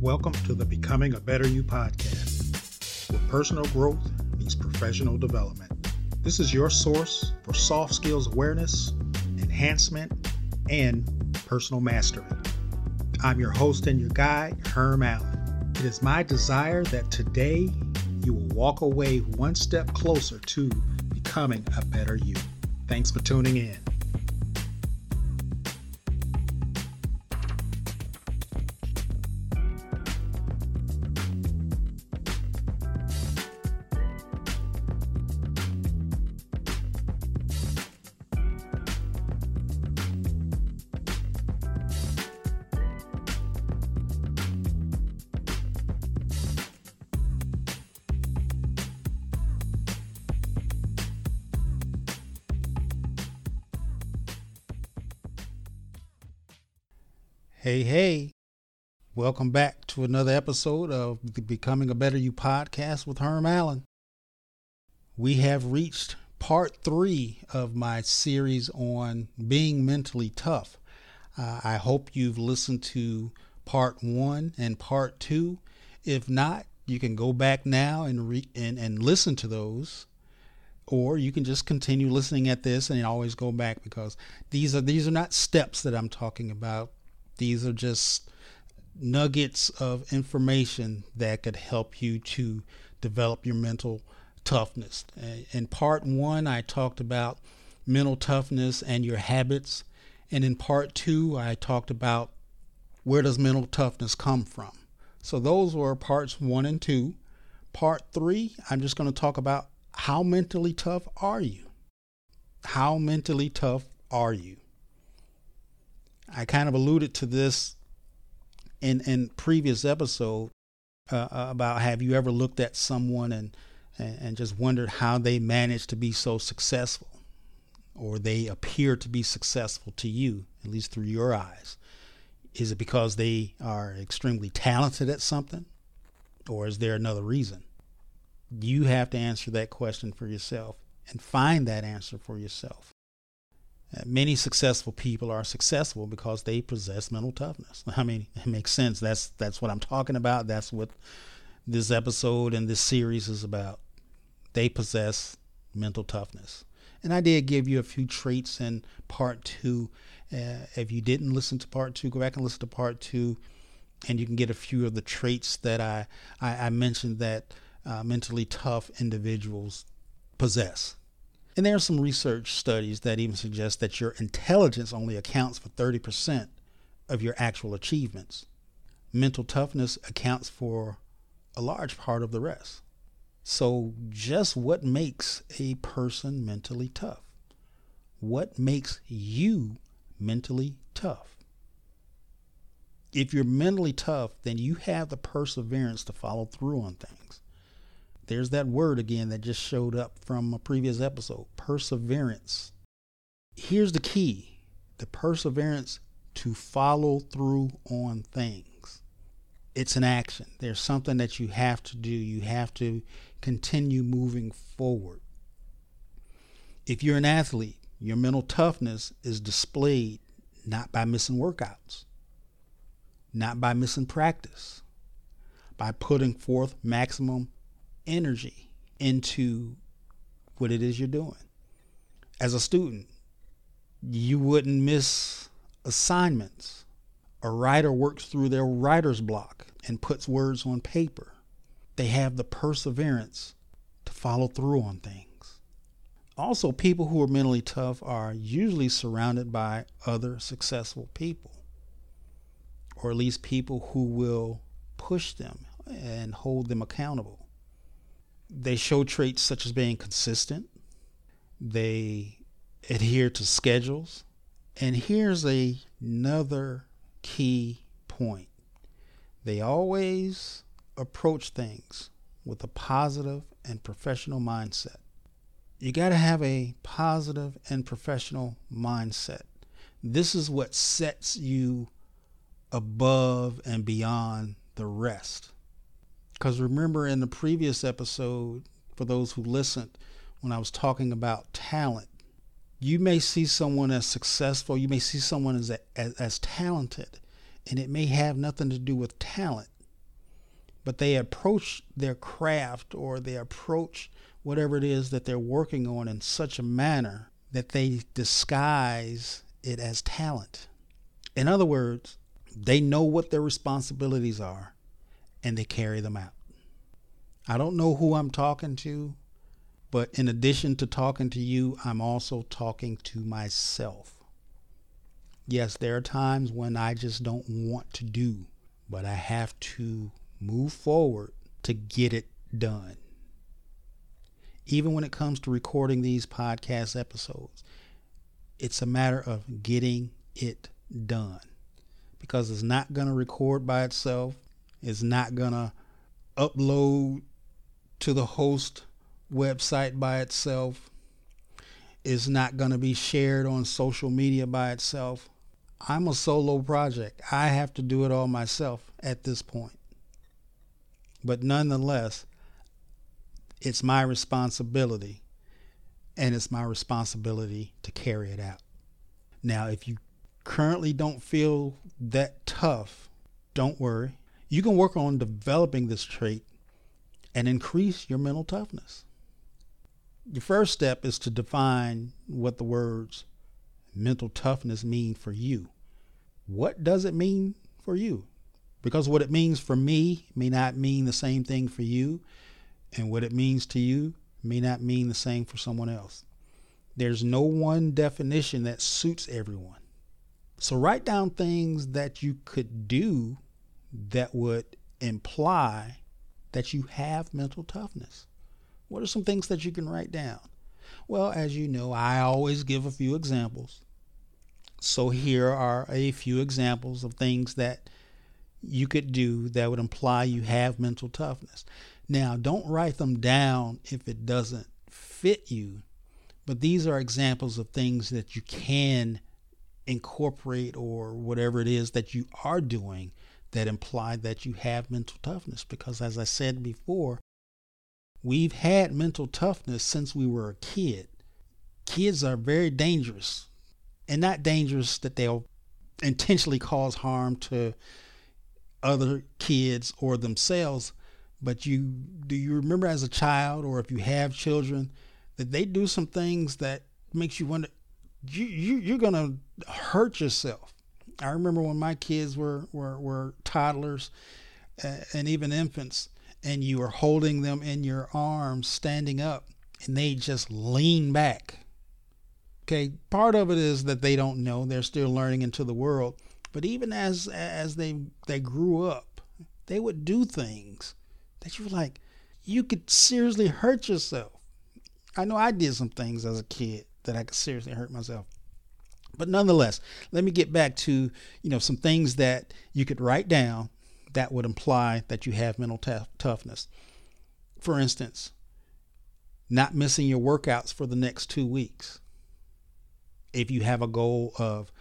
Welcome to the Becoming a Better You podcast, where personal growth means professional development. This is your source for soft skills awareness, enhancement, and personal mastery. I'm your host and your guide, Herm Allen. It is my desire that today you will walk away one step closer to becoming a better you. Thanks for tuning in. Hey, hey. Welcome back to another episode of the Becoming a Better You podcast with Herm Allen. We have reached part three of my series on being mentally tough. Uh, I hope you've listened to part one and part two. If not, you can go back now and, re- and, and listen to those or you can just continue listening at this and always go back because these are these are not steps that I'm talking about these are just nuggets of information that could help you to develop your mental toughness. In part one, I talked about mental toughness and your habits. And in part two, I talked about where does mental toughness come from. So those were parts one and two. Part three, I'm just going to talk about how mentally tough are you? How mentally tough are you? I kind of alluded to this in in previous episode uh, uh, about have you ever looked at someone and and just wondered how they managed to be so successful or they appear to be successful to you at least through your eyes? Is it because they are extremely talented at something or is there another reason? You have to answer that question for yourself and find that answer for yourself many successful people are successful because they possess mental toughness. I mean, it makes sense. That's that's what I'm talking about. That's what this episode and this series is about. They possess mental toughness. And I did give you a few traits in part two. Uh, if you didn't listen to part two, go back and listen to part two, and you can get a few of the traits that I I, I mentioned that uh, mentally tough individuals possess. And there are some research studies that even suggest that your intelligence only accounts for 30% of your actual achievements. Mental toughness accounts for a large part of the rest. So, just what makes a person mentally tough? What makes you mentally tough? If you're mentally tough, then you have the perseverance to follow through on things. There's that word again that just showed up from a previous episode perseverance. Here's the key the perseverance to follow through on things. It's an action. There's something that you have to do. You have to continue moving forward. If you're an athlete, your mental toughness is displayed not by missing workouts, not by missing practice, by putting forth maximum energy into what it is you're doing. As a student, you wouldn't miss assignments. A writer works through their writer's block and puts words on paper. They have the perseverance to follow through on things. Also, people who are mentally tough are usually surrounded by other successful people, or at least people who will push them and hold them accountable. They show traits such as being consistent. They adhere to schedules. And here's a, another key point. They always approach things with a positive and professional mindset. You got to have a positive and professional mindset. This is what sets you above and beyond the rest. Because remember in the previous episode, for those who listened, when I was talking about talent, you may see someone as successful, you may see someone as, as, as talented, and it may have nothing to do with talent. but they approach their craft or they approach whatever it is that they're working on in such a manner that they disguise it as talent. In other words, they know what their responsibilities are and they carry them out. I don't know who I'm talking to, but in addition to talking to you, I'm also talking to myself. Yes, there are times when I just don't want to do, but I have to move forward to get it done. Even when it comes to recording these podcast episodes, it's a matter of getting it done because it's not going to record by itself. It's not going to upload to the host website by itself. It's not going to be shared on social media by itself. I'm a solo project. I have to do it all myself at this point. But nonetheless, it's my responsibility and it's my responsibility to carry it out. Now, if you currently don't feel that tough, don't worry. You can work on developing this trait and increase your mental toughness. The first step is to define what the words mental toughness mean for you. What does it mean for you? Because what it means for me may not mean the same thing for you, and what it means to you may not mean the same for someone else. There's no one definition that suits everyone. So write down things that you could do that would imply that you have mental toughness. What are some things that you can write down? Well, as you know, I always give a few examples. So here are a few examples of things that you could do that would imply you have mental toughness. Now, don't write them down if it doesn't fit you, but these are examples of things that you can incorporate or whatever it is that you are doing that imply that you have mental toughness. Because as I said before, we've had mental toughness since we were a kid. Kids are very dangerous and not dangerous that they'll intentionally cause harm to other kids or themselves but you do you remember as a child or if you have children that they do some things that makes you wonder you, you you're gonna hurt yourself i remember when my kids were were, were toddlers uh, and even infants and you were holding them in your arms standing up and they just lean back okay part of it is that they don't know they're still learning into the world but even as as they they grew up they would do things that you were like, you could seriously hurt yourself. I know I did some things as a kid that I could seriously hurt myself. But nonetheless, let me get back to, you know, some things that you could write down that would imply that you have mental t- toughness. For instance, not missing your workouts for the next 2 weeks. If you have a goal of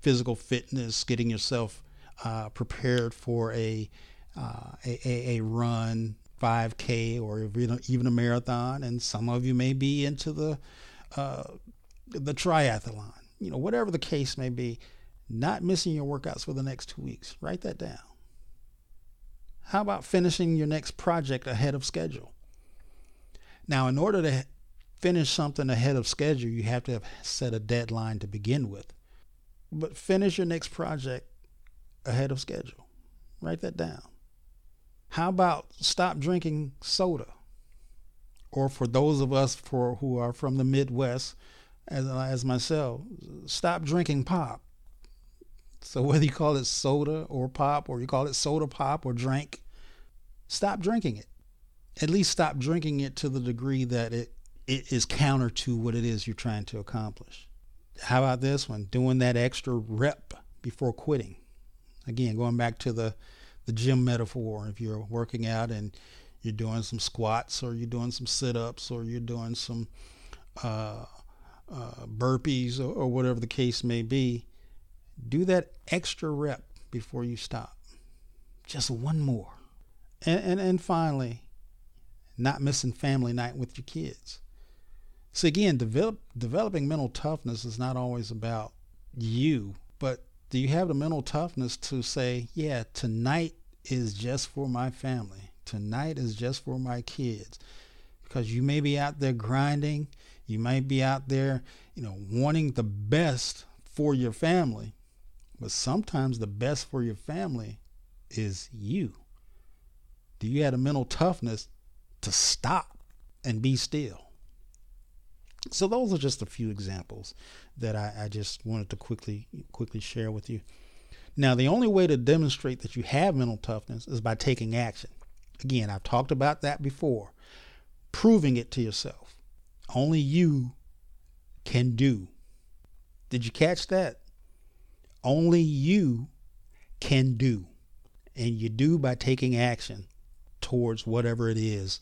physical fitness, getting yourself uh, prepared for a uh, a, a, a run, 5K, or even a marathon, and some of you may be into the uh, the triathlon. You know, whatever the case may be, not missing your workouts for the next two weeks. Write that down. How about finishing your next project ahead of schedule? Now, in order to finish something ahead of schedule, you have to have set a deadline to begin with. But finish your next project ahead of schedule. Write that down. How about stop drinking soda? Or for those of us for who are from the Midwest, as, as myself, stop drinking pop. So whether you call it soda or pop, or you call it soda pop or drink, stop drinking it. At least stop drinking it to the degree that it, it is counter to what it is you're trying to accomplish. How about this one? Doing that extra rep before quitting. Again, going back to the the gym metaphor. If you're working out and you're doing some squats or you're doing some sit-ups or you're doing some uh, uh, burpees or, or whatever the case may be, do that extra rep before you stop. Just one more. And, and, and finally, not missing family night with your kids. So again, develop, developing mental toughness is not always about you, but do you have the mental toughness to say, yeah, tonight is just for my family. Tonight is just for my kids. Because you may be out there grinding, you might be out there, you know, wanting the best for your family. But sometimes the best for your family is you. Do you have the mental toughness to stop and be still? So those are just a few examples that I, I just wanted to quickly quickly share with you. Now, the only way to demonstrate that you have mental toughness is by taking action. Again, I've talked about that before. Proving it to yourself. Only you can do. Did you catch that? Only you can do. And you do by taking action towards whatever it is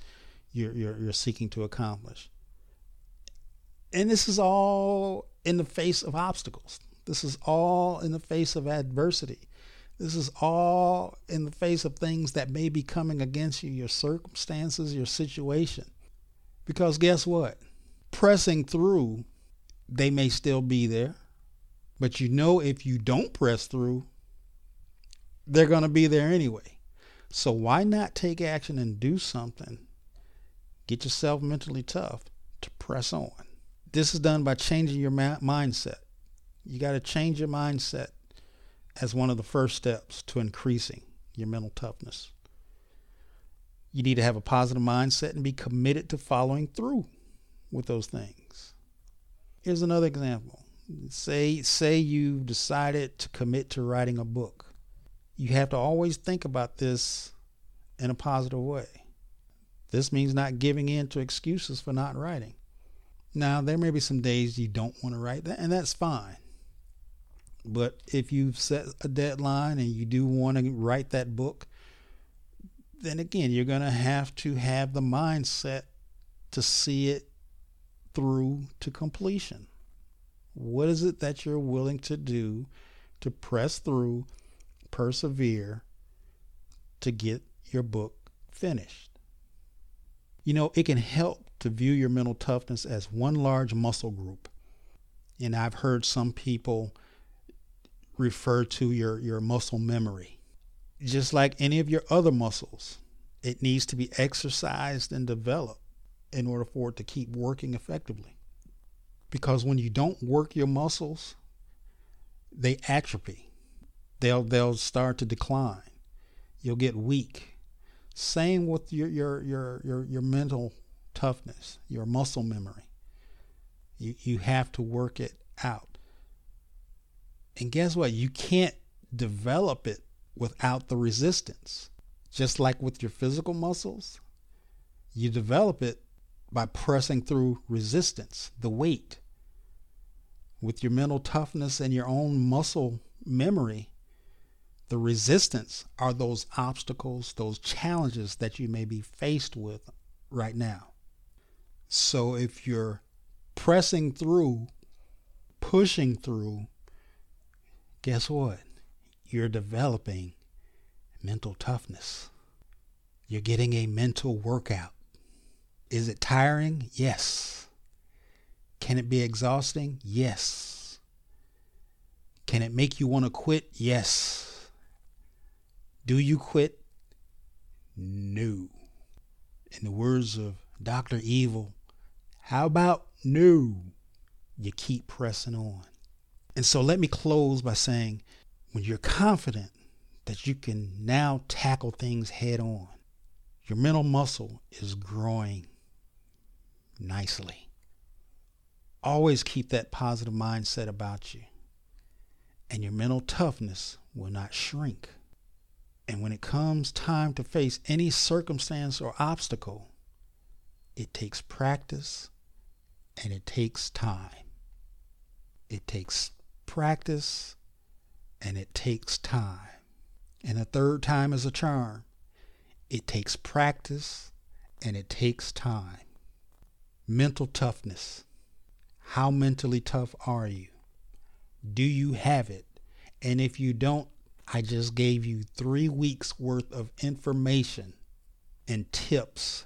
you're, you're, you're seeking to accomplish. And this is all in the face of obstacles. This is all in the face of adversity. This is all in the face of things that may be coming against you, your circumstances, your situation. Because guess what? Pressing through, they may still be there. But you know, if you don't press through, they're going to be there anyway. So why not take action and do something? Get yourself mentally tough to press on. This is done by changing your ma- mindset. You got to change your mindset as one of the first steps to increasing your mental toughness. You need to have a positive mindset and be committed to following through with those things. Here's another example. Say say you've decided to commit to writing a book. You have to always think about this in a positive way. This means not giving in to excuses for not writing. Now, there may be some days you don't want to write that, and that's fine. But if you've set a deadline and you do want to write that book, then again, you're going to have to have the mindset to see it through to completion. What is it that you're willing to do to press through, persevere to get your book finished? You know, it can help to view your mental toughness as one large muscle group. And I've heard some people refer to your, your muscle memory. Just like any of your other muscles, it needs to be exercised and developed in order for it to keep working effectively. Because when you don't work your muscles, they atrophy. They'll they'll start to decline. You'll get weak. Same with your your your your, your mental toughness, your muscle memory. You, you have to work it out. And guess what? You can't develop it without the resistance. Just like with your physical muscles, you develop it by pressing through resistance, the weight. With your mental toughness and your own muscle memory, the resistance are those obstacles, those challenges that you may be faced with right now. So if you're pressing through, pushing through, guess what? You're developing mental toughness. You're getting a mental workout. Is it tiring? Yes. Can it be exhausting? Yes. Can it make you want to quit? Yes. Do you quit? No. In the words of Dr. Evil, how about no? You keep pressing on. And so let me close by saying when you're confident that you can now tackle things head on, your mental muscle is growing nicely. Always keep that positive mindset about you, and your mental toughness will not shrink. And when it comes time to face any circumstance or obstacle, it takes practice and it takes time. It takes practice and it takes time. And a third time is a charm. It takes practice and it takes time. Mental toughness. How mentally tough are you? Do you have it? And if you don't, I just gave you three weeks worth of information and tips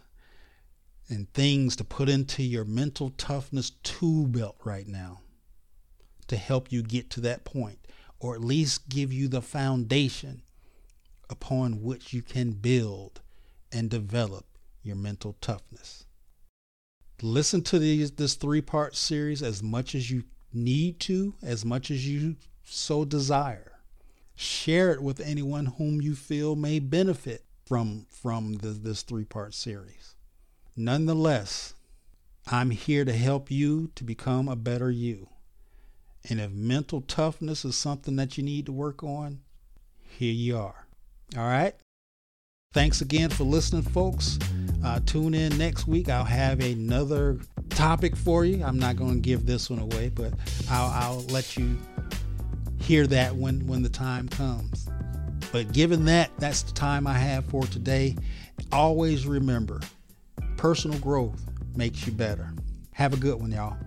and things to put into your mental toughness tool belt right now to help you get to that point or at least give you the foundation upon which you can build and develop your mental toughness. Listen to these, this three part series as much as you need to, as much as you so desire. Share it with anyone whom you feel may benefit from, from the, this three part series. Nonetheless, I'm here to help you to become a better you. And if mental toughness is something that you need to work on, here you are. All right. Thanks again for listening, folks. Uh, tune in next week. I'll have another topic for you. I'm not going to give this one away, but I'll, I'll let you hear that when, when the time comes. But given that, that's the time I have for today. Always remember personal growth makes you better. Have a good one, y'all.